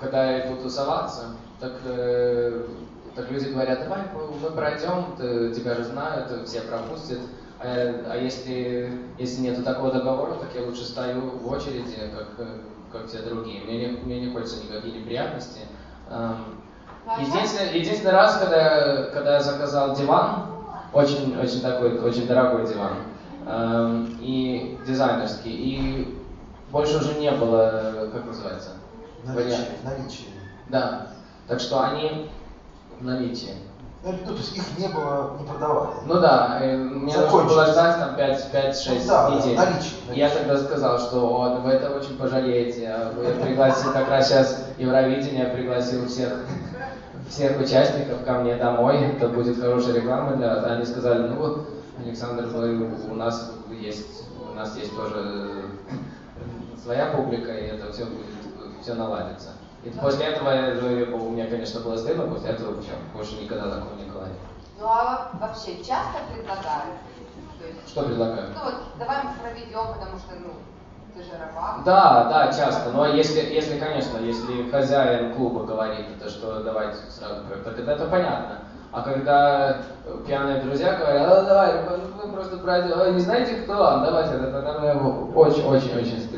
когда я иду тусоваться, так, э, так люди говорят, давай мы пройдем, ты, тебя же знают, все пропустят. А, а если, если нету такого договора, так я лучше стою в очереди, как, как все другие. Мне не, мне не хочется никакие неприятности. Единственный, единственный раз, когда, когда я заказал диван, очень, очень такой, очень дорогой диван, и дизайнерский, и больше уже не было, как называется? Наличие, наличие. Да, так что они в наличии. Ну, то есть их не было, не продавали. Ну да, мне нужно было ждать там 5-6 ну, да, недель. Да, наличие, наличие. Я тогда сказал, что о, вы это очень пожалеете. Я пригласил как раз сейчас Евровидение, пригласил всех всех участников ко мне домой, это будет хорошая реклама для вас. Они сказали, ну вот, Александр, у нас есть, у нас есть тоже своя публика, и это все будет, все наладится. И после этого у меня, конечно, было стыдно, после этого все, больше никогда такого не говорил. Ну а вообще часто предлагают? Есть, что предлагают? Ну вот, давай мы проведем, потому что, ну, ты же рабак. Да, да, часто. Но если, если, конечно, если хозяин клуба говорит, это что давайте сразу, так это, это понятно. А когда пьяные друзья говорят, а, давай, вы просто пройдете, не знаете кто, давайте, это, это, это очень-очень-очень стыдно.